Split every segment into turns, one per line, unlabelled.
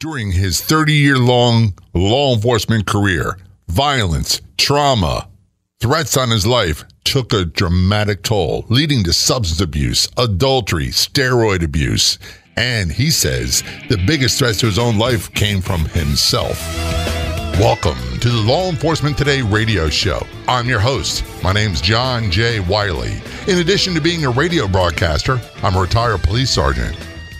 During his 30 year long law enforcement career, violence, trauma, threats on his life took a dramatic toll, leading to substance abuse, adultery, steroid abuse. And he says the biggest threats to his own life came from himself. Welcome to the Law Enforcement Today radio show. I'm your host. My name's John J. Wiley. In addition to being a radio broadcaster, I'm a retired police sergeant.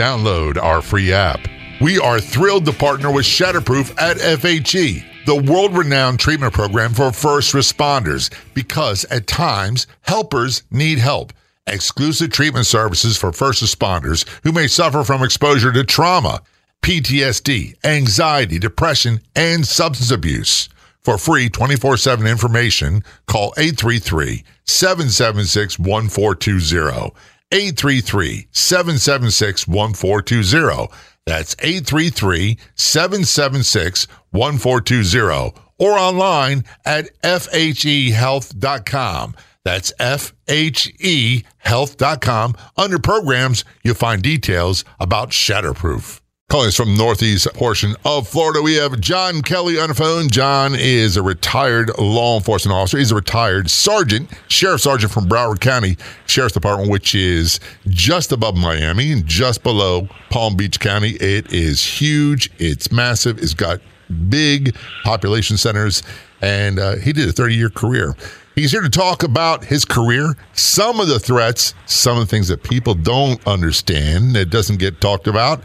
download our free app. We are thrilled to partner with Shatterproof at FHE, the world renowned treatment program for first responders, because at times, helpers need help. Exclusive treatment services for first responders who may suffer from exposure to trauma, PTSD, anxiety, depression, and substance abuse. For free 24 7 information, call 833 776 1420. 833 776 1420. That's 833 776 1420 or online at FHEHealth.com. That's FHEHealth.com. Under programs, you'll find details about Shatterproof. Calling us from northeast portion of Florida, we have John Kelly on the phone. John is a retired law enforcement officer. He's a retired sergeant, sheriff sergeant from Broward County Sheriff's Department, which is just above Miami and just below Palm Beach County. It is huge. It's massive. It's got big population centers, and uh, he did a 30 year career. He's here to talk about his career, some of the threats, some of the things that people don't understand that doesn't get talked about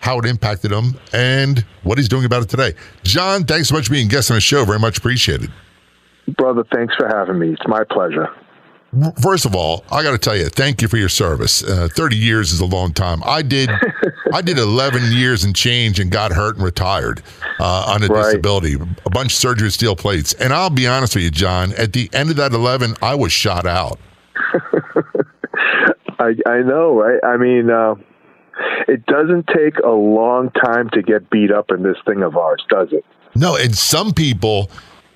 how it impacted him, and what he's doing about it today. John, thanks so much for being guest on the show. Very much appreciated.
Brother, thanks for having me. It's my pleasure.
First of all, I got to tell you, thank you for your service. Uh, Thirty years is a long time. I did, I did eleven years and change, and got hurt and retired uh, on a right. disability, a bunch of surgery steel plates. And I'll be honest with you, John. At the end of that eleven, I was shot out.
I, I know, right? I mean, uh, it doesn't take a long time to get beat up in this thing of ours, does it?
No, and some people,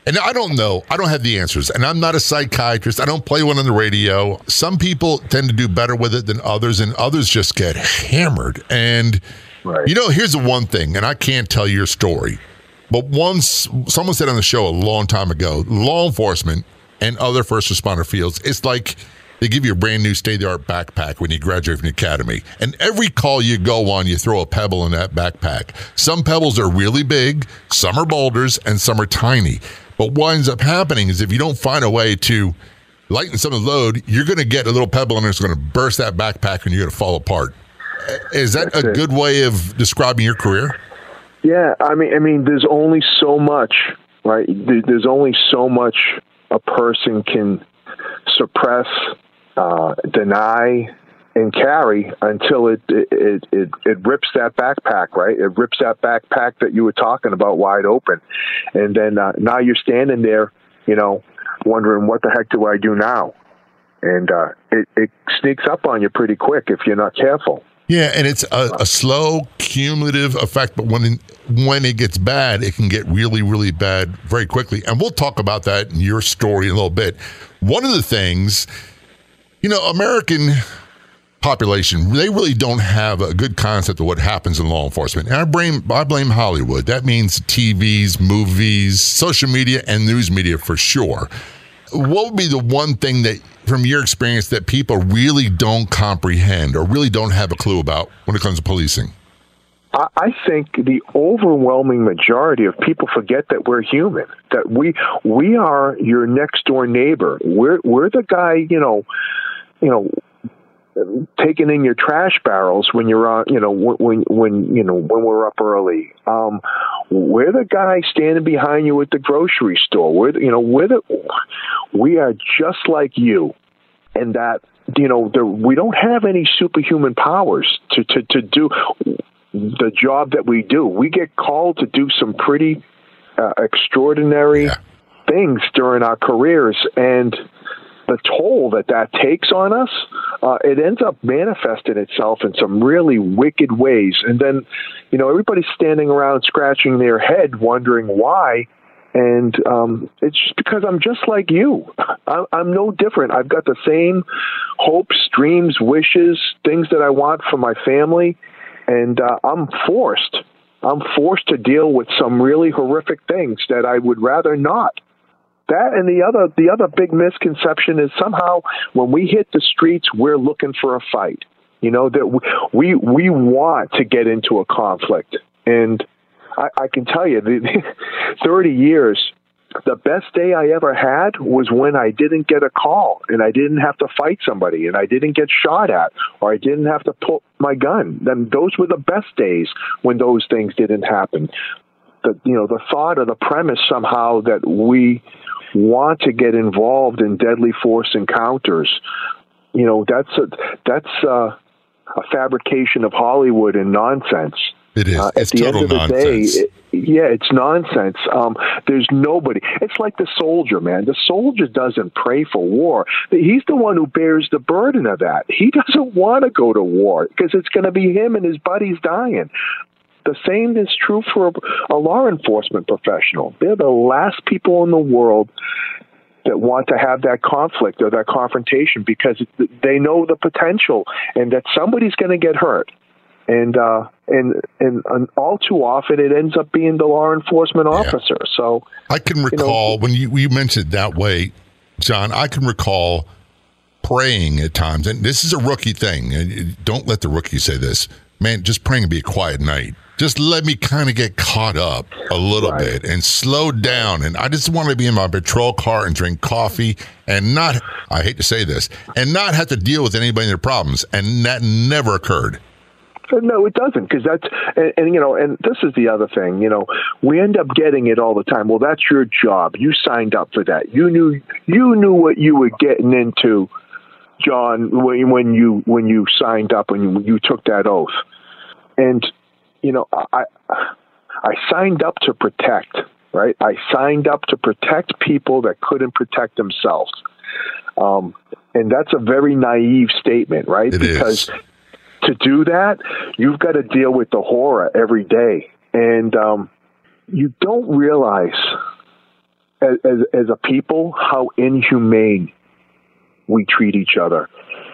and I don't know, I don't have the answers, and I'm not a psychiatrist. I don't play one on the radio. Some people tend to do better with it than others, and others just get hammered. And, right. you know, here's the one thing, and I can't tell your story, but once someone said on the show a long time ago, law enforcement and other first responder fields, it's like, they give you a brand new state of the art backpack when you graduate from the academy. And every call you go on, you throw a pebble in that backpack. Some pebbles are really big, some are boulders, and some are tiny. But what ends up happening is if you don't find a way to lighten some of the load, you're going to get a little pebble and it's going to burst that backpack and you're going to fall apart. Is that That's a it. good way of describing your career?
Yeah, I mean, I mean, there's only so much, right? There's only so much a person can suppress uh, deny and carry until it, it it it rips that backpack right? It rips that backpack that you were talking about wide open. And then uh, now you're standing there you know wondering what the heck do i do now? And uh, it, it sneaks up on you pretty quick if you're not careful.
Yeah and it's a, a slow cumulative effect but when when it gets bad it can get really really bad very quickly. And we'll talk about that in your story in a little bit. One of the things you know, American population, they really don't have a good concept of what happens in law enforcement. And I blame, I blame Hollywood. That means TVs, movies, social media, and news media for sure. What would be the one thing that, from your experience, that people really don't comprehend or really don't have a clue about when it comes to policing?
I think the overwhelming majority of people forget that we're human. That we we are your next door neighbor. We're we're the guy, you know, you know, taking in your trash barrels when you're on, you know, when when you know when we're up early. Um, we're the guy standing behind you at the grocery store. We're you know we're the we are just like you, and that you know the, we don't have any superhuman powers to to to do. the job that we do. We get called to do some pretty uh, extraordinary yeah. things during our careers, and the toll that that takes on us, uh, it ends up manifesting itself in some really wicked ways. And then, you know, everybody's standing around scratching their head, wondering why. And um, it's just because I'm just like you. I'm, I'm no different. I've got the same hopes, dreams, wishes, things that I want for my family, and uh, I'm forced. I'm forced to deal with some really horrific things that I would rather not that and the other the other big misconception is somehow when we hit the streets we're looking for a fight you know that we we want to get into a conflict and i, I can tell you the 30 years the best day I ever had was when I didn't get a call and I didn't have to fight somebody and I didn't get shot at or I didn't have to pull my gun. Then those were the best days when those things didn't happen. The you know the thought or the premise somehow that we want to get involved in deadly force encounters, you know, that's a, that's a, a fabrication of Hollywood and nonsense.
It is. Uh, at the end of the nonsense. day,
it, yeah, it's nonsense. Um, there's nobody. It's like the soldier, man. The soldier doesn't pray for war. He's the one who bears the burden of that. He doesn't want to go to war because it's going to be him and his buddies dying. The same is true for a law enforcement professional. They're the last people in the world that want to have that conflict or that confrontation because they know the potential and that somebody's going to get hurt. And, uh, and and and all too often it ends up being the law enforcement officer. Yeah. So
I can recall you know, when you you mentioned it that way, John. I can recall praying at times, and this is a rookie thing. And don't let the rookie say this, man. Just praying to be a quiet night just let me kind of get caught up a little right. bit and slow down. And I just want to be in my patrol car and drink coffee and not, I hate to say this, and not have to deal with anybody and their problems. And that never occurred.
Uh, no, it doesn't, because that's and, and, you know, and this is the other thing. You know, we end up getting it all the time. Well, that's your job. You signed up for that. You knew you knew what you were getting into, John, when, when you when you signed up and you, you took that oath. And you know, I I signed up to protect, right? I signed up to protect people that couldn't protect themselves. Um, and that's a very naive statement, right?
It
because
is.
to do that, you've got to deal with the horror every day. And um, you don't realize as, as, as a people how inhumane we treat each other.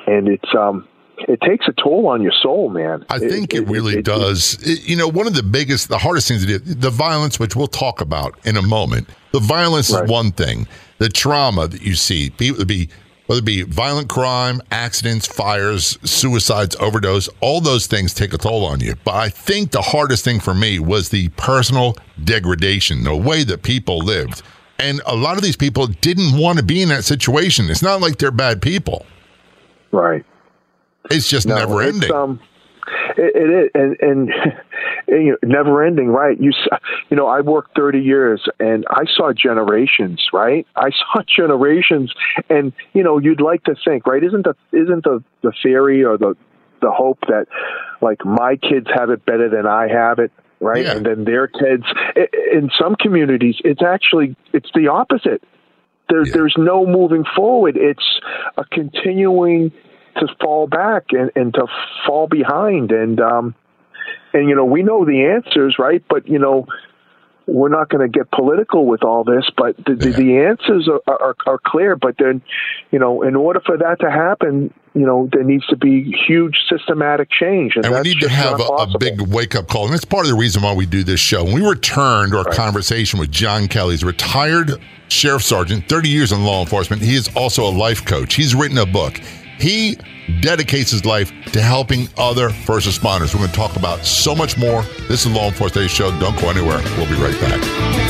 And it's um, it takes a toll on your soul, man.
I think it, it really it, does. You know, one of the biggest, the hardest things to do, the violence, which we'll talk about in a moment. The violence right. is one thing. The trauma that you see, people be whether it be violent crime, accidents, fires, suicides, overdose, all those things take a toll on you. But I think the hardest thing for me was the personal degradation, the way that people lived. And a lot of these people didn't want to be in that situation. It's not like they're bad people.
Right.
It's just no, never ending. Um,
it, it is, and, and, and you know, never ending, right? You, you know, I worked thirty years, and I saw generations, right? I saw generations, and you know, you'd like to think, right? Isn't the isn't the the theory or the the hope that like my kids have it better than I have it, right? Yeah. And then their kids. In some communities, it's actually it's the opposite. There, yeah. There's no moving forward. It's a continuing to fall back and, and to fall behind and um and you know we know the answers right but you know we're not going to get political with all this, but the, yeah. the, answers are, are, are, clear. But then, you know, in order for that to happen, you know, there needs to be huge systematic change.
And, and we need to have a, a, big wake up call. And that's part of the reason why we do this show. When we returned our right. conversation with John Kelly, he's a retired sheriff sergeant, 30 years in law enforcement. He is also a life coach. He's written a book. He dedicates his life to helping other first responders. We're going to talk about so much more. This is Law Enforcement Day Show. Don't go anywhere. We'll be right back.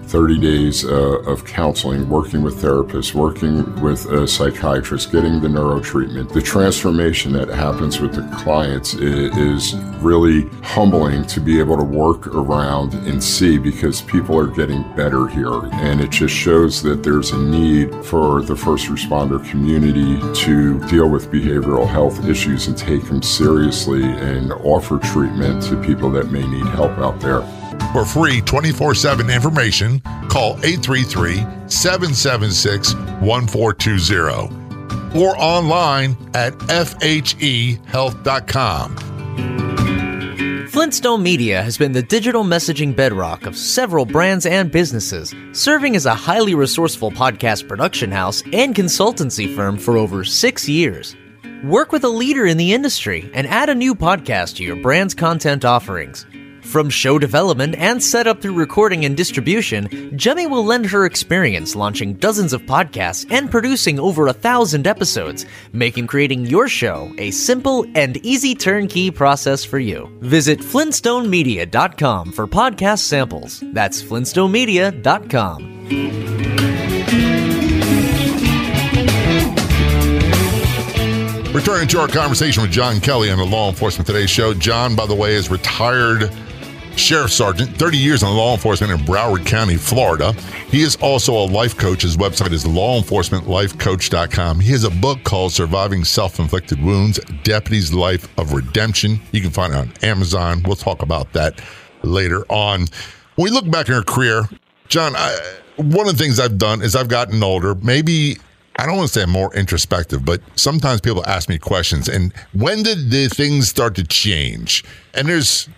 30 days uh, of counseling, working with therapists, working with a psychiatrist, getting the neuro treatment. The transformation that happens with the clients is, is really humbling to be able to work around and see because people are getting better here. And it just shows that there's a need for the first responder community to deal with behavioral health issues and take them seriously and offer treatment to people that may need help out there.
For free 24 7 information, call 833 776 1420 or online at FHEHealth.com.
Flintstone Media has been the digital messaging bedrock of several brands and businesses, serving as a highly resourceful podcast production house and consultancy firm for over six years. Work with a leader in the industry and add a new podcast to your brand's content offerings. From show development and setup through recording and distribution, Jemmy will lend her experience launching dozens of podcasts and producing over a thousand episodes, making creating your show a simple and easy turnkey process for you. Visit FlintstoneMedia.com for podcast samples. That's FlintstoneMedia.com.
Returning to our conversation with John Kelly on the Law Enforcement Today show. John, by the way, is retired sheriff sergeant, 30 years in law enforcement in Broward County, Florida. He is also a life coach. His website is lawenforcementlifecoach.com. He has a book called Surviving Self Inflicted Wounds Deputy's Life of Redemption. You can find it on Amazon. We'll talk about that later on. When we look back in our career, John, I, one of the things I've done is I've gotten older. Maybe I don't want to say I'm more introspective, but sometimes people ask me questions. And when did the things start to change? And there's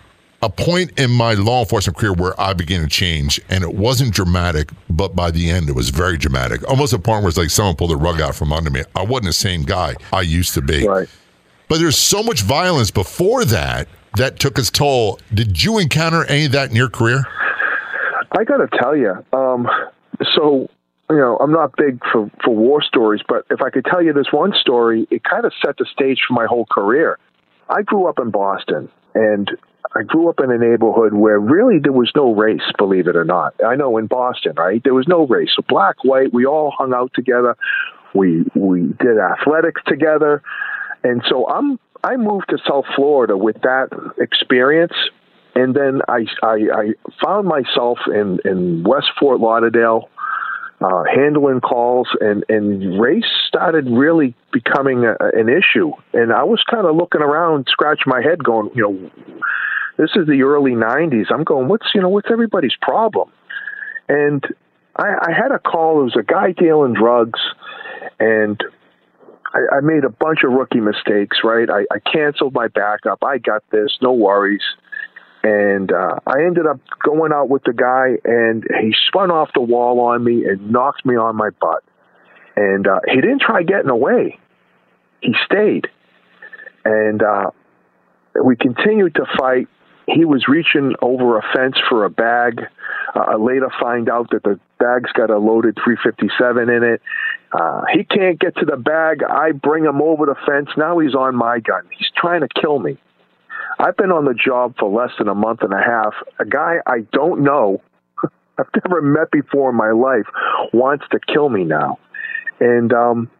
a point in my law enforcement career where I began to change, and it wasn't dramatic, but by the end, it was very dramatic. Almost a point where it's like someone pulled the rug out from under me. I wasn't the same guy I used to be.
Right.
But there's so much violence before that that took its toll. Did you encounter any of that in your career?
I got to tell you, um, so you know, I'm not big for for war stories, but if I could tell you this one story, it kind of set the stage for my whole career. I grew up in Boston, and I grew up in a neighborhood where really there was no race, believe it or not. I know in Boston, right? There was no race. So black, white, we all hung out together. We we did athletics together. And so I'm I moved to South Florida with that experience and then I I, I found myself in in West Fort Lauderdale uh, handling calls, and and race started really becoming a, an issue. And I was kind of looking around, scratching my head, going, you know, this is the early '90s. I'm going, what's you know, what's everybody's problem? And I, I had a call. It was a guy dealing drugs, and I, I made a bunch of rookie mistakes. Right, I, I canceled my backup. I got this, no worries and uh, I ended up going out with the guy, and he spun off the wall on me and knocked me on my butt. And uh, he didn't try getting away; he stayed, and uh, we continued to fight. He was reaching over a fence for a bag. Uh, I later find out that the bag's got a loaded 357 in it. Uh, he can't get to the bag. I bring him over the fence. Now he's on my gun. He's trying to kill me. I've been on the job for less than a month and a half. A guy I don't know, I've never met before in my life, wants to kill me now. And um,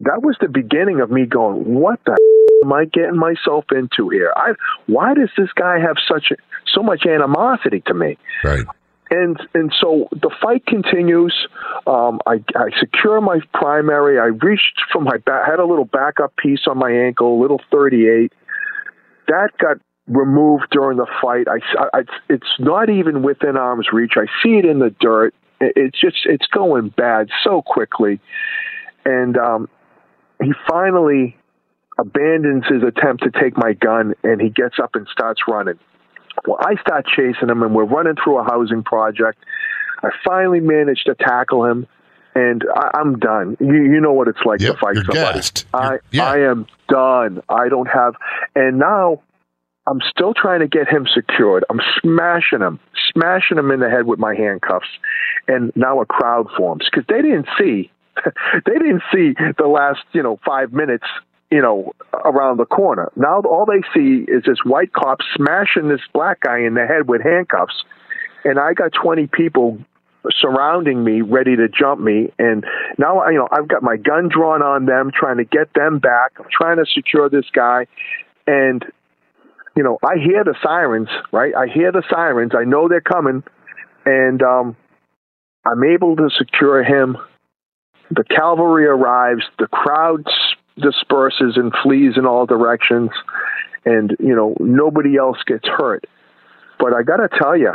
that was the beginning of me going, what the am I getting myself into here? I, why does this guy have such so much animosity to me?
Right.
And and so the fight continues. Um, I, I secure my primary. I reached for my back, had a little backup piece on my ankle, a little 38 that got removed during the fight. I, I, it's not even within arm's reach. I see it in the dirt. It's just it's going bad so quickly, and um, he finally abandons his attempt to take my gun, and he gets up and starts running. Well, I start chasing him, and we're running through a housing project. I finally manage to tackle him, and I, am done. You, you know what it's like
yep,
to fight somebody. I
yeah.
I am done. I don't have, and now I'm still trying to get him secured. I'm smashing him, smashing him in the head with my handcuffs, and now a crowd forms because they didn't see, they didn't see the last you know five minutes you know, around the corner. Now all they see is this white cop smashing this black guy in the head with handcuffs, and I got 20 people surrounding me, ready to jump me. And now, you know, I've got my gun drawn on them, trying to get them back. I'm trying to secure this guy. And, you know, I hear the sirens, right? I hear the sirens. I know they're coming. And um, I'm able to secure him. The cavalry arrives. The crowd disperses and flees in all directions. And, you know, nobody else gets hurt. But I got to tell you,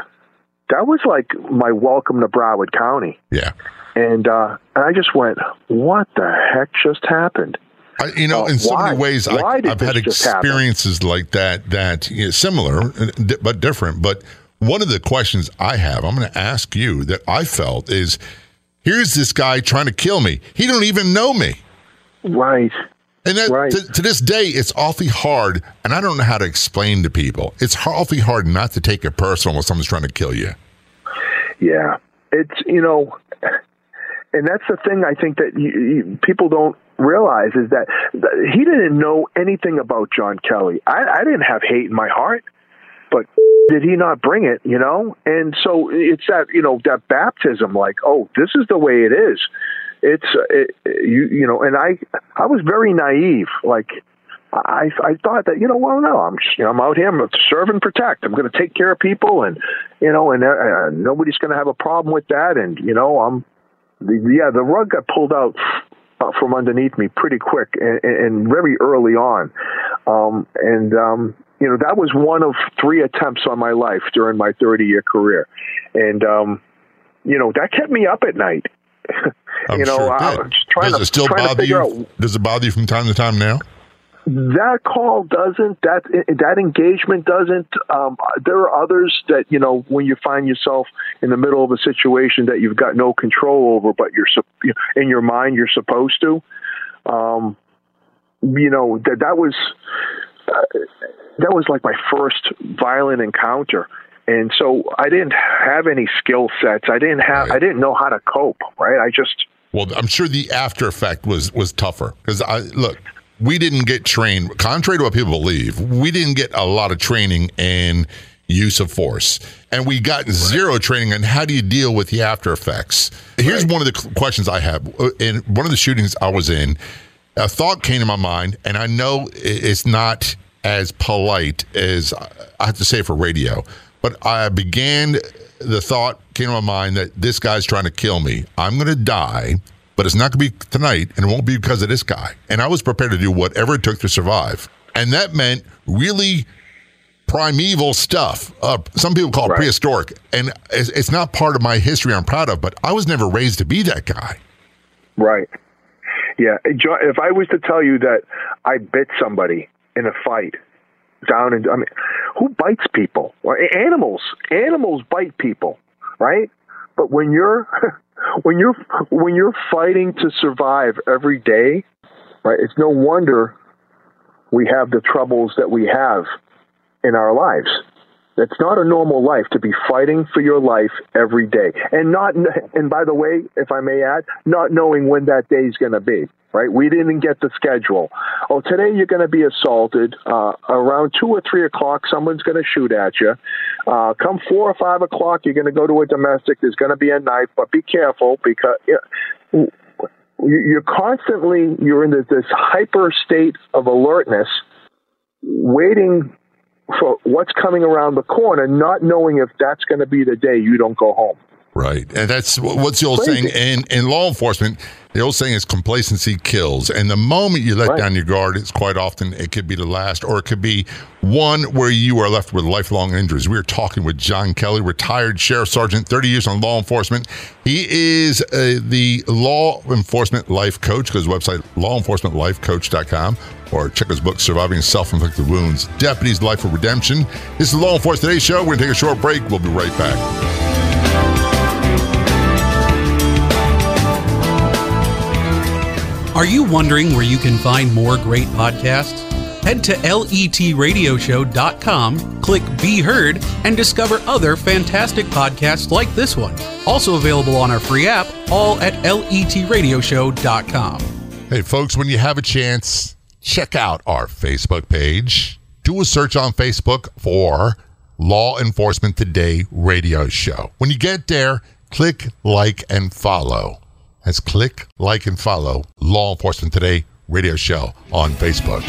that was like my welcome to Broward County.
Yeah.
And uh, and I just went, what the heck just happened?
I, you know,
Uh,
in so
why?
many ways, I, i've had
this just happen?
experiences like that that you know, similar but different. But one of the questions I have, I'm going to ask you that I felt is, here's this guy trying to kill me. He don't even know me.
Right.
And that,
Right.
to, to this day, it's awfully hard, and I don't know how to explain to people. It's awfully hard not to take it personal when someone's trying to kill you.
Yeah. It's, you know, and that's the thing I think that you, you, people don't realize is that, he didn't know anything about John Kelly. I, I didn't have hate in my heart, but did he not bring it, you know? And so it's that, you know, that baptism, like, oh, this is the way it is. It's, uh, it, you, you know, and I, I was very naive. Like, I, I thought that you know well no I'm you know, I'm out here I'm to serve and protect. I'm going to take care of people and you know and uh, nobody's going to have a problem with that. And you know I'm the, yeah the rug got pulled out uh, from underneath me pretty quick and, and very early on. Um, and um, you know that was one of three attempts on my life during my 30 year career. And um, you know that kept me up at night
I'm
you know
sure
I. I'm trying
Does
to
it still bother you?
out
Does it bother you from time to time now?
that call doesn't that that engagement doesn't um, there are others that you know when you find yourself in the middle of a situation that you've got no control over but you're in your mind you're supposed to um, you know that that was uh, that was like my first violent encounter and so I didn't have any skill sets I didn't have
Right.
I didn't know how to cope right I just
Well, I'm sure the after effect was was tougher because I look. We didn't get trained, contrary to what people believe. We didn't get a lot of training in use of force, and we got zero training on how do you deal with the after effects. Here's one of the questions I have. Uh, In one of the shootings I was in, a thought came to my mind, and I know it's not as polite as I have to say for radio, but I began the thought came to my mind that this guy's trying to kill me. I'm going to die, but it's not going to be tonight, and it won't be because of this guy. And I was prepared to do whatever it took to survive, and that meant really primeval stuff. Uh, some people call it
Right.
prehistoric, and it's, it's not part of my history I'm proud of. But I was never raised to be that guy.
Right. Yeah. If I was to tell you that I bit somebody in a fight down and I mean, who bites people? Animals. Animals bite people, right? But when you're, when you're, when you're fighting to survive every day, right? It's no wonder we have the troubles that we have in our lives. It's not a normal life to be fighting for your life every day, and not. And by the way, if I may add, not knowing when that day is going to be. Right? We didn't get the schedule. Oh, today you're going to be assaulted. Uh, around two or three o'clock, someone's going to shoot at you. Uh, come four or five o'clock, you're going to go to a domestic. There's going to be a knife, but be careful because. You you're constantly you're in this hyper state of alertness waiting for what's coming around the corner, not knowing if that's going to be the day you don't go home.
Right. And that's what's the old
Crazy.
saying in, in law enforcement. The old saying is complacency kills. And the moment you let
Right.
down your guard, it's quite often it could be the last, or it could be one where you are left with lifelong injuries. We are talking with John Kelly, retired sheriff sergeant, 30 years on law enforcement. He is uh, the law enforcement life coach. Go to his website, lawenforcementlifecoach.com, or check his book, Surviving Self Inflicted Wounds Deputy's Life of Redemption. This is Law Enforcement Today Show. We're going to take a short break. We'll be right back.
Are you wondering where you can find more great podcasts? Head to letradioshow.com, click Be Heard, and discover other fantastic podcasts like this one. Also available on our free app, all at letradioshow.com.
Hey, folks, when you have a chance, check out our Facebook page. Do a search on Facebook for Law Enforcement Today Radio Show. When you get there, click, like, and follow. That's click, like, and follow Law Enforcement Today radio show on Facebook.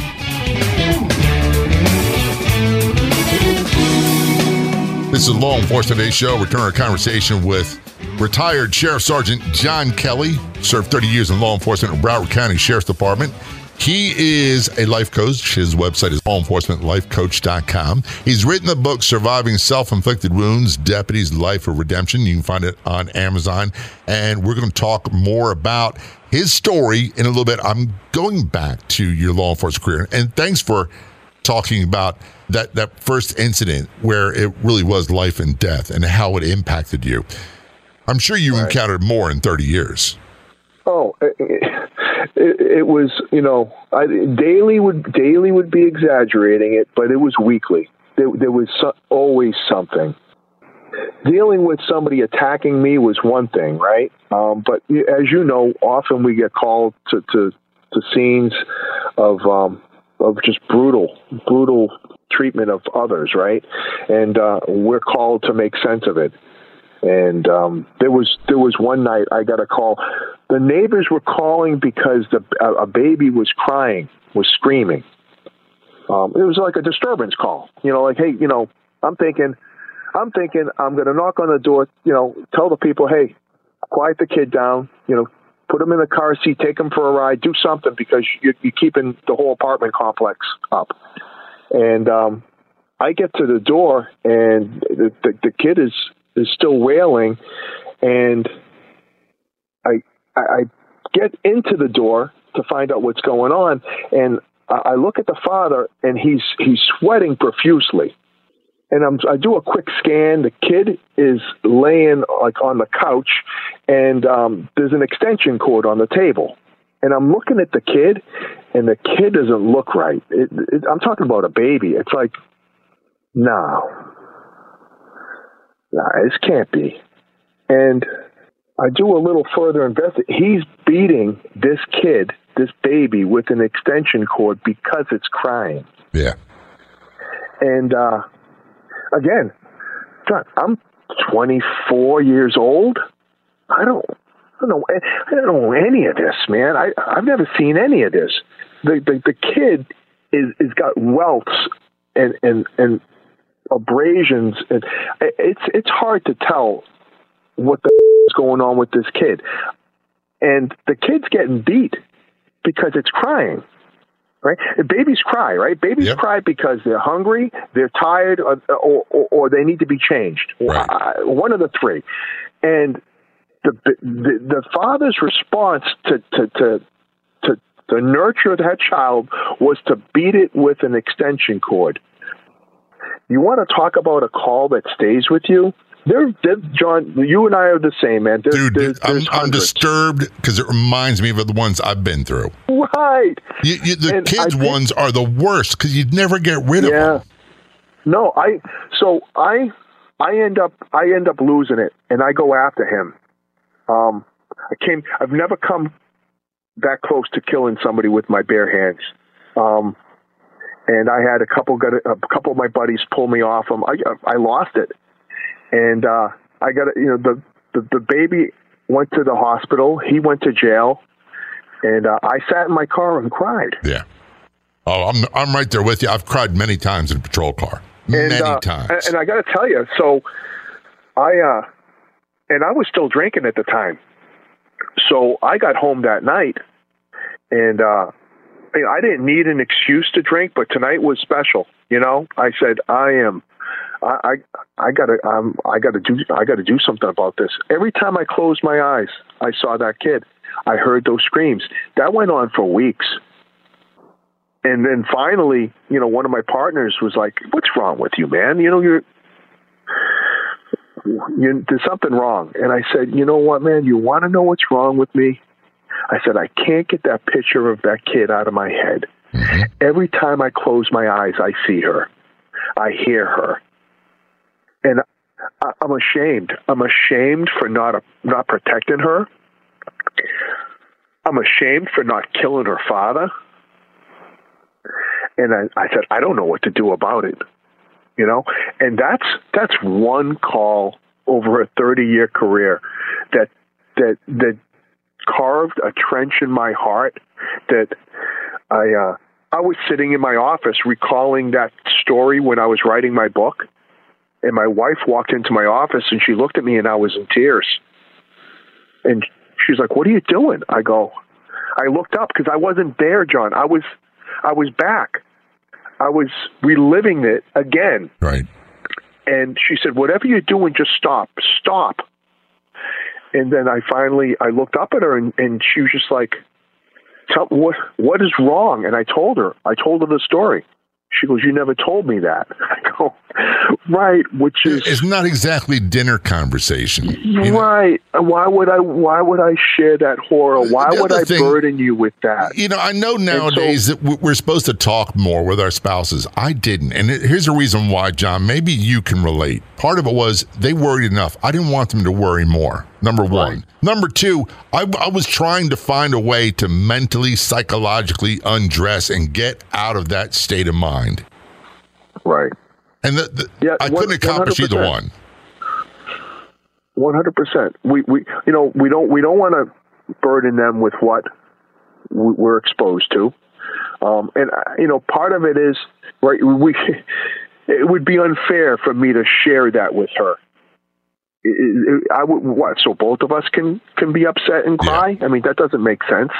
This is Law Enforcement Today show. Return our conversation with retired Sheriff Sergeant John Kelly, served 30 years in law enforcement in Broward County Sheriff's Department. He is a life coach. His website is lawenforcementlifecoach.com. He's written the book Surviving Self-Inflicted Wounds, Deputy's Life of Redemption. You can find it on Amazon. And we're going to talk more about his story in a little bit. I'm going back to your law enforcement career. And thanks for talking about that, that first incident where it really was life and death and how it impacted you. I'm sure you right. encountered more in 30 years.
Oh, it, it, it was you know I, daily would daily would be exaggerating it, but it was weekly. There, there was so, always something. Dealing with somebody attacking me was one thing, right? Um, but as you know, often we get called to to, to scenes of um, of just brutal, brutal treatment of others, right? And uh, we're called to make sense of it. And um, there was there was one night I got a call. The neighbors were calling because the a, a baby was crying, was screaming. Um, it was like a disturbance call. You know, like hey, you know, I'm thinking, I'm thinking I'm going to knock on the door. You know, tell the people, hey, quiet the kid down. You know, put him in the car seat, take him for a ride, do something because you're, you're keeping the whole apartment complex up. And um, I get to the door, and the, the, the kid is is still wailing, and I I get into the door to find out what's going on, and I look at the father, and he's he's sweating profusely. And I'm, I do a quick scan. The kid is laying like on the couch, and um, there's an extension cord on the table. And I'm looking at the kid, and the kid doesn't look right. It, it, I'm talking about a baby. It's like, no, nah, this can't be. And I do a little further investigation. He's beating this kid, this baby, with an extension cord because it's crying.
Yeah.
And uh, again, John, I'm 24 years old. I don't, I don't know, I don't know any of this, man. I I've never seen any of this. The the, the kid is is got welts and and and abrasions, and it's it's hard to tell what the is going on with this kid. And the kid's getting beat because it's crying. Right? Babies cry, right? Babies yep. cry because they're hungry, they're tired, or, or, or they need to be changed. Right. Uh, one of the three. And the, the, the father's response to, to, to, to, to nurture that child was to beat it with an extension cord. You want to talk about a call that stays with you? There, John, you and I are the same, man.
There's, Dude, there's I'm, I'm, disturbed because it reminds me of the ones I've been through.
Right.
You, you, the and kids' think, ones are the worst because you'd never get rid yeah. of them.
No, I. So I, I end up, I end up losing it, and I go after him. Um, I came. I've never come that close to killing somebody with my bare hands. Um, and I had a couple got a, a couple of my buddies pull me off them. I I lost it, and uh, I got you know the, the the baby went to the hospital. He went to jail, and uh, I sat in my car and cried.
Yeah. Oh, I'm I'm right there with you. I've cried many times in a patrol car, and, many uh, times.
And I got to tell you, so I uh, and I was still drinking at the time. So I got home that night, and uh, I didn't need an excuse to drink, but tonight was special. You know, I said I am. I I, I gotta um I gotta do I gotta do something about this. Every time I closed my eyes, I saw that kid. I heard those screams. That went on for weeks. And then finally, you know, one of my partners was like, "What's wrong with you, man? You know, you're you, there's something wrong." And I said, "You know what, man? You want to know what's wrong with me? I said, I can't get that picture of that kid out of my head. Mm-hmm. Every time I close my eyes, I see her. I hear her. And I, I'm ashamed. I'm ashamed for not, not protecting her. I'm ashamed for not killing her father. And I, I said, I don't know what to do about it. You know? And that's, that's one call over a 30 year career that that that carved a trench in my heart that I uh, I was sitting in my office recalling that story when I was writing my book, and my wife walked into my office and she looked at me and I was in tears, and she's like, "What are you doing?" I go, I looked up because I wasn't there, John. I was I was back. I was reliving it again.
Right.
And she said, "Whatever you're doing, just stop. Stop." And then I finally I looked up at her and, and she was just like, "Tell what what is wrong?" And I told her. I told her the story. She goes, "You never told me that." I go, "Right," which is
It's not exactly dinner conversation. you know?
right. Why would I? Why would I share that horror? Why would I
thing-
burden you with that?
You know, I know nowadays that we- we're supposed to talk more with our spouses. I didn't. And here's the reason why, John. Maybe you can relate. Part of it was they worried enough. I didn't want them to worry more. Number one. Number two, I, I was trying to find a way to mentally, psychologically undress and get out of that state of mind.
Right.
And the, the,
Yeah,
I couldn't accomplish either
100%.
one.
One hundred percent. We we you know we don't we don't want to burden them with what we- we're exposed to, um, and uh, you know part of it is right. We it would be unfair for me to share that with her. It- it- I would what? So both of us can can be upset and
Yeah.
cry. I mean that doesn't make sense.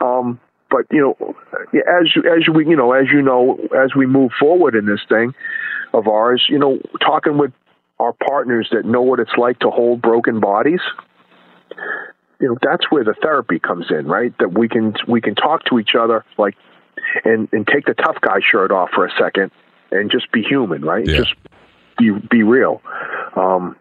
Um, but you know, as as we you know as you know as we move forward in this thing of ours, you know, talking with our partners that know what it's like to hold broken bodies you know that's where the therapy comes in right? That we can we can talk to each other like and and take the tough guy shirt off for a second and just be human right?
Yeah.
just be be real. Um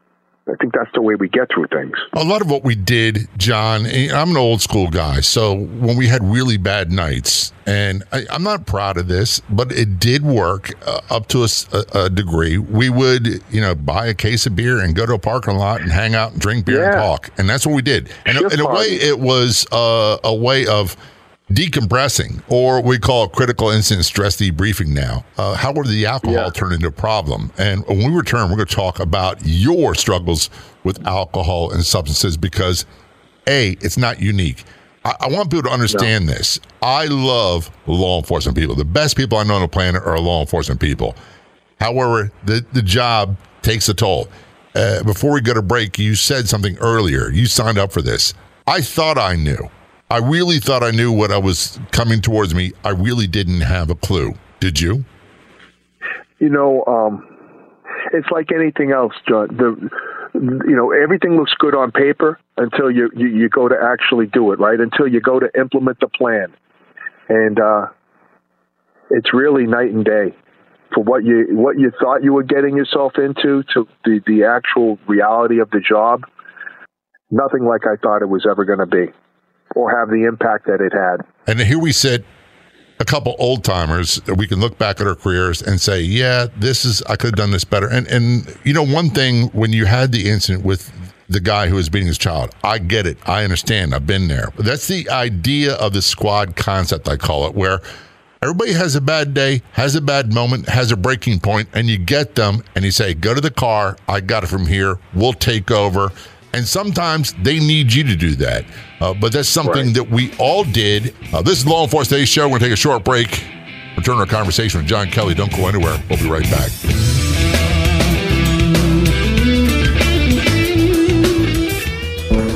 i think that's the way we get through things
A lot of what we did, John, I'm an old school guy. So when we had really bad nights, and I, I'm not proud of this, but it did work uh, up to a degree. We would, you know, buy a case of beer and go to a parking lot and hang out and drink beer and talk. And that's what we did. And
Shift
in a way, it was uh, a way of decompressing, or we call it critical incident stress debriefing now. Uh, how would the alcohol
Yeah.
turn into a problem? And when we return, we're going to talk about your struggles with alcohol and substances because, A, it's not unique. I, I want people to understand this. I love law enforcement people. The best people I know on the planet are law enforcement people. However, the, the job takes a toll. Uh, before we go to break, you said something earlier. You signed up for this. I thought I knew. I really thought I knew what I was coming towards me. I really didn't have a clue. Did you?
you know um it's like anything else john the you know everything looks good on paper until you, you you go to actually do it right until you go to implement the plan and uh it's really night and day for what you what you thought you were getting yourself into to the the actual reality of the job nothing like i thought it was ever going to be or have the impact that it had
And here we sit, a couple old timers we can look back at our careers and say, yeah, this is, I could have done this better. And, and, you know, one thing when you had the incident with the guy who was beating his child, I get it. I understand. I've been there. That's the idea of the squad concept, I call it, where everybody has a bad day, has a bad moment, has a breaking point, and you get them and you say, go to the car. I got it from here. We'll take over. And sometimes they need you to do that. Uh, but that's something
Right.
that we all did. Uh, this is Law Enforcement Today Show. We're going to take a short break. Return our conversation with John Kelly. Don't go anywhere. We'll be right back.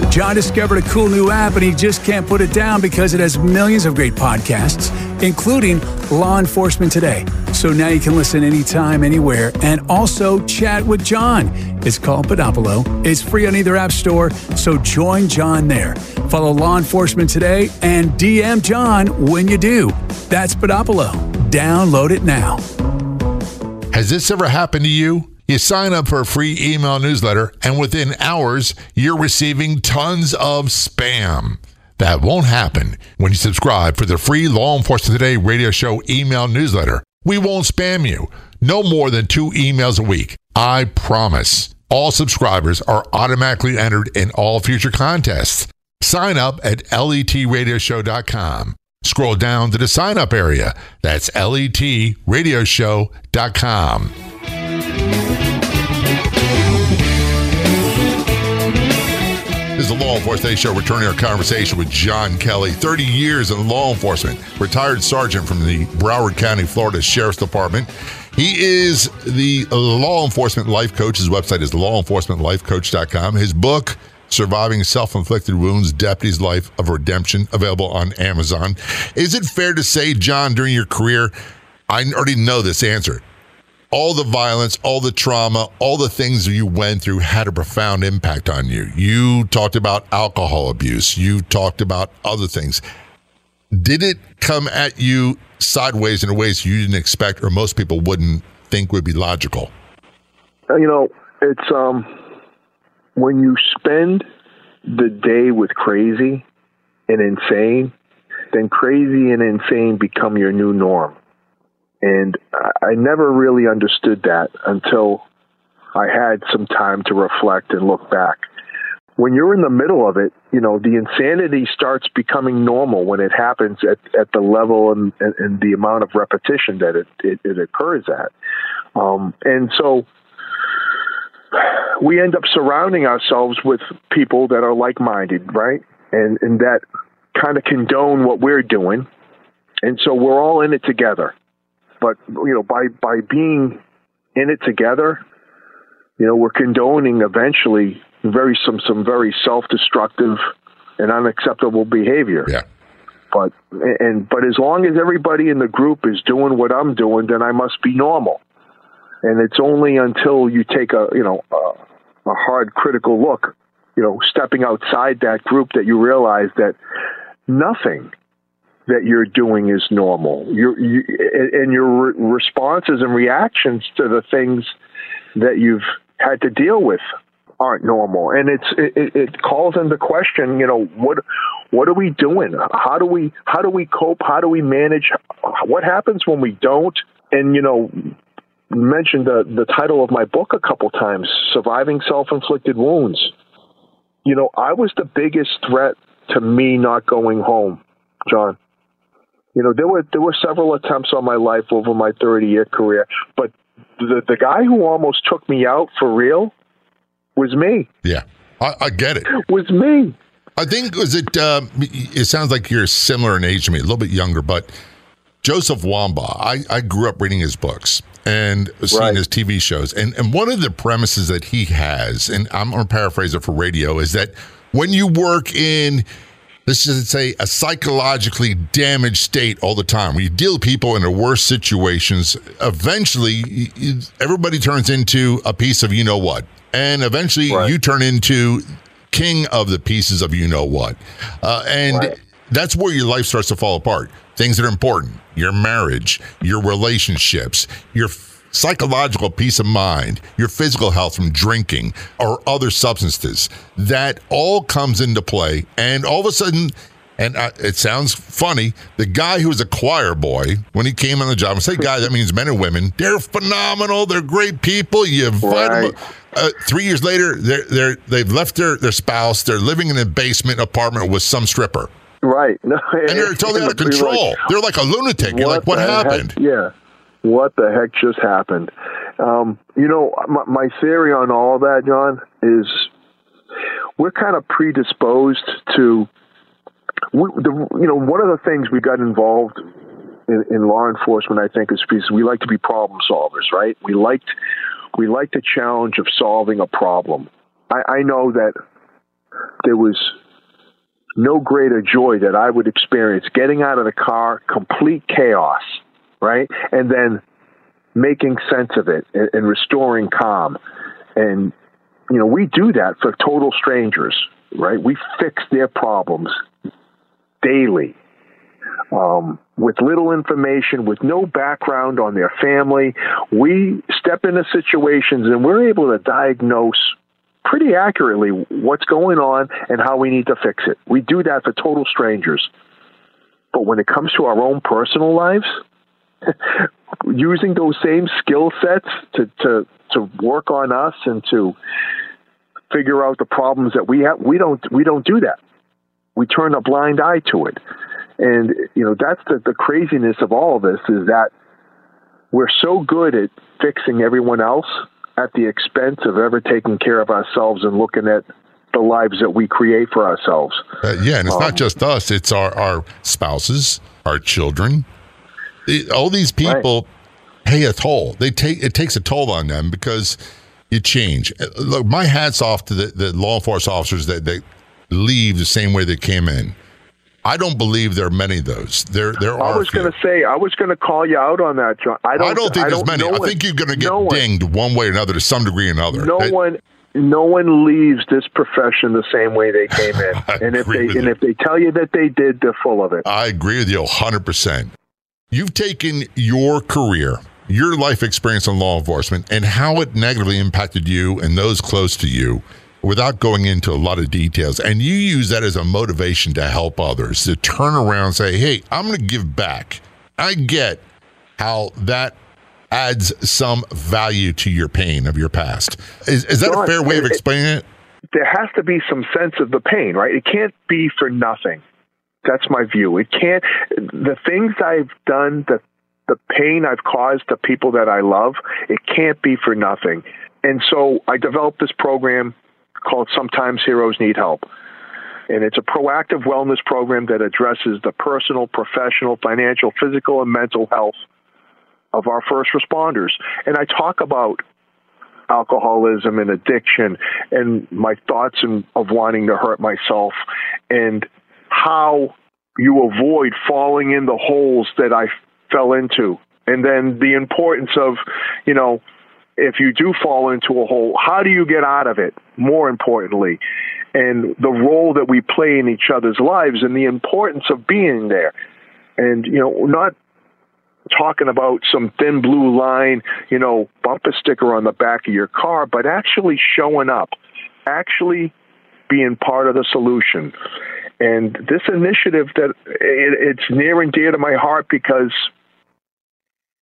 John discovered a cool new app and he just can't put it down because it has millions of great podcasts, including Law Enforcement Today. So now you can listen anytime, anywhere, and also chat with John. It's called Podopolo. It's free on either app store, so join John there. Follow Law Enforcement Today and DM John when you do. That's Podopolo. Download it now.
Has this ever happened to you? You sign up for a free email newsletter, and within hours, you're receiving tons of spam. That won't happen when you subscribe for the free Law Enforcement Today radio show email newsletter. We won't spam you. No more than two emails a week. I promise. All subscribers are automatically entered in all future contests. Sign up at letradioshow.com. Scroll down to the sign up area. That's letradioshow.com. This is the Law Enforcement Show, returning our conversation with John Kelly, 30 years in law enforcement, retired sergeant from the Broward County, Florida Sheriff's Department. He is the law enforcement life coach. His website is lawenforcementlifecoach.com. His book, Surviving Self Inflicted Wounds Deputy's Life of Redemption, available on Amazon. Is it fair to say, John, during your career, I already know this answer all the violence, all the trauma, all the things you went through had a profound impact on you. You talked about alcohol abuse, you talked about other things. Did it come at you sideways in ways you didn't expect or most people wouldn't think would be logical?
Uh, you know, it's um when you spend the day with crazy and insane, then crazy and insane become your new norm. And I never really understood that until I had some time to reflect and look back. When you're in the middle of it, you know, the insanity starts becoming normal when it happens at, at the level and, and, and the amount of repetition that it, it, it occurs at. Um, and so we end up surrounding ourselves with people that are like minded, right? And, and that kind of condone what we're doing. And so we're all in it together. But you know, by by being in it together, you know, we're condoning eventually very some some very self destructive and unacceptable behavior.
Yeah.
But and but as long as everybody in the group is doing what I'm doing, then I must be normal. And it's only until you take a you know a, a hard critical look, you know, stepping outside that group that you realize that nothing that you're doing is normal. Your you, and your re- responses and reactions to the things that you've had to deal with aren't normal, and it's it, it calls into question. You know what what are we doing? How do we how do we cope? How do we manage? What happens when we don't? And you know, mentioned the the title of my book a couple times: surviving self inflicted wounds. You know, I was the biggest threat to me not going home, John. You know, there were there were several attempts on my life over my 30 year career, but the the guy who almost took me out for real was me.
Yeah, I, I get it.
Was me.
I think was it. Um, it sounds like you're similar in age to me, a little bit younger, but Joseph Wambaugh. I, I grew up reading his books and seeing
Right.
his TV shows, and and one of the premises that he has, and I'm going to paraphrase it for radio, is that when you work in let's just say a psychologically damaged state all the time. When you deal with people in the worst situations, eventually everybody turns into a piece of you know what, and eventually
Right.
you turn into king of the pieces of you know what, uh, and
Right.
that's where your life starts to fall apart. Things that are important, your marriage, your relationships, your psychological peace of mind, your physical health from drinking or other substances, that all comes into play. And all of a sudden, and it sounds funny, the guy who was a choir boy when he came on the job, I say guy, that means men and women, they're phenomenal. They're great people. You invite them.
Right.
Uh, three years later, they're, they're, they've left their, their spouse. They're living in a basement apartment with some stripper.
Right. No,
And they're totally out of
You're like,
control. they're like a lunatic. You're like, what
the heck-
happened?
yeah. What the heck just happened? Um, you know, my, my theory on all of that, John, is we're kind of predisposed to. We, the, you know, one of the things we got involved in, in law enforcement, I think, is because we like to be problem solvers, right? We liked we like the challenge of solving a problem. I, I know that there was no greater joy that I would experience getting out of the car, complete chaos, right? And then making sense of it and, and restoring calm. And, you know, we do that for total strangers, right? We fix their problems daily um, with little information, with no background on their family. We step into situations and we're able to diagnose pretty accurately what's going on and how we need to fix it. We do that for total strangers. But when it comes to our own personal lives, using those same skill sets to, to, to work on us and to figure out the problems that we have, we don't, we don't do that. We turn a blind eye to it. And, you know, that's the, the craziness of all of this is that we're so good at fixing everyone else at the expense of ever taking care of ourselves and looking at the lives that we create for ourselves.
Uh, yeah, and it's
Um,
not just us; it's our our spouses, our children. It- all these people pay a toll. They take it takes a toll on them because you change. Uh, Look, my hats off to the, the law enforcement officers that, that leave the same way they came in. I don't believe there are many of those. There, there are.
I
was
going to say, I was going to call you out on that, John. I don't,
I don't think there's many.
no
I
one-
think you're going to get
no
dinged one way or another to some degree or another.
No one, no one leaves this profession the same way they came in. And if they and
you.
if they tell you that they did, they're full of it.
I agree with you 100%. You've taken your career, your life experience in law enforcement, and how it negatively impacted you and those close to you without going into a lot of details. And you use that as a motivation to help others, to turn around and say, hey, I'm going to give back. I get how that adds some value to your pain of your past. Is, is that a fair way of explaining it?
there has to be some sense of the pain, right? It can't be for nothing. That's my view. It can't. The things I've done, the the pain I've caused to people that I love, it can't be for nothing. And so I developed this program called Sometimes Heroes Need Help. And it's a proactive wellness program that addresses the personal, professional, financial, physical, and mental health of our first responders. And I talk about alcoholism and addiction and my thoughts of wanting to hurt myself and how you avoid falling in the holes that I fell into. And then the importance of, you know, if you do fall into a hole, how do you get out of it? More importantly, and the role that we play in each other's lives and the importance of being there. And, you know, not talking about some thin blue line, you know, bumper sticker on the back of your car, but actually showing up, actually being part of the solution. And this initiative that it, it's near and dear to my heart because,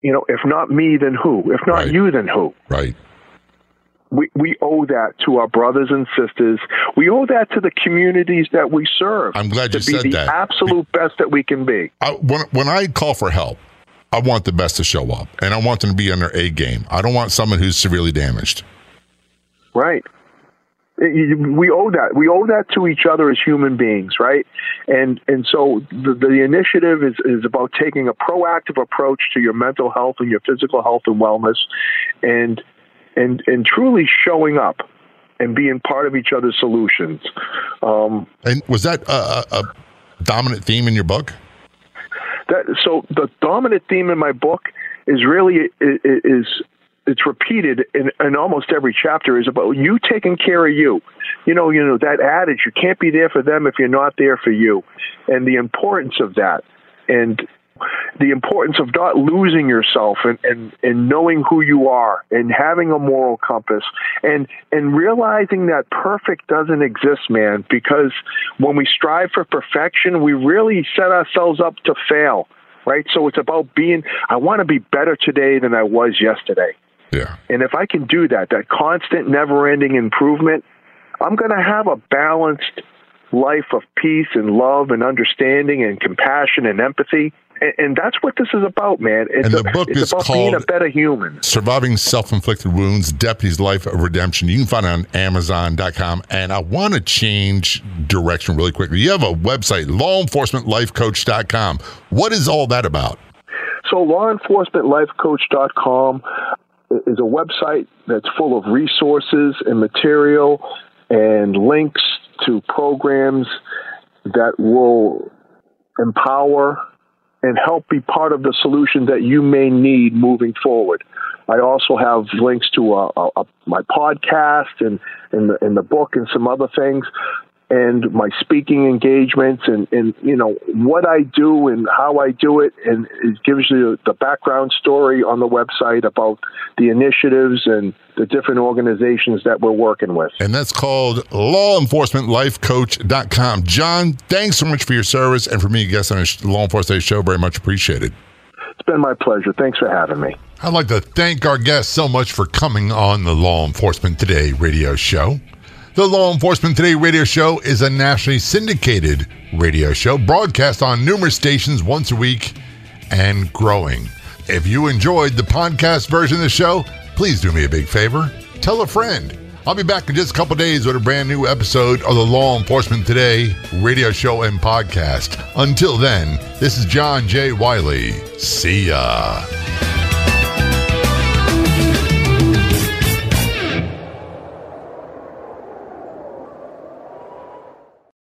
you know, if not me, then who? If not
Right.
you, then who?
Right.
We, we owe that to our brothers and sisters. We owe that to the communities that we serve.
I'm glad
to
you
be
said
the
that.
absolute best that we can be.
I, when when I call for help, I want the best to show up, and I want them to be on their A game. I don't want someone who's severely damaged.
Right. We owe that. We owe that to each other as human beings, right? And and so the, the initiative is, is about taking a proactive approach to your mental health and your physical health and wellness, and and and truly showing up and being part of each other's solutions. Um,
And was that a, a, dominant theme in your book?
that so the dominant theme in my book is really is it's repeated in, in almost every chapter is about you taking care of you you know you know that adage you can't be there for them if you're not there for you and the importance of that and the importance of not losing yourself and, and, and knowing who you are and having a moral compass and and realizing that perfect doesn't exist, man, because when we strive for perfection, we really set ourselves up to fail. Right? So it's about being I want to be better today than I was yesterday.
Yeah.
And if I can do that, that constant, never ending improvement, I'm going to have a balanced life of peace and love and understanding and compassion and empathy. And, and that's what this is about, man. It's,
And
a-
the book
it's
is
about being a better human.
Surviving Self Inflicted Wounds, Deputy's Life of Redemption. You can find it on Amazon.com. And I want to change direction really quickly. You have a website, lawenforcementlifecoach.com. What is all that about?
So, lawenforcementlifecoach.com is a website that's full of resources and material and links to programs that will empower and help be part of the solution that you may need moving forward. I also have links to uh uh uh my podcast and, and, the, and the book and some other things and my speaking engagements and, and you know what I do and how I do it and it gives you the background story on the website about the initiatives and the different organizations that we're working with.
And that's called lawenforcementlifecoach.com. John, thanks so much for your service and for being a guest on the Law Enforcement Today show. Very much appreciated.
It's been my pleasure. Thanks for having me.
I'd like to thank our guests so much for coming on the Law Enforcement Today radio show. The Law Enforcement Today radio show is a nationally syndicated radio show broadcast on numerous stations once a week and growing. If you enjoyed the podcast version of the show, please do me a big favor. Tell a friend. I'll be back in just a couple days with a brand new episode of the Law Enforcement Today radio show and podcast. Until then, this is John J. Wiley. See ya.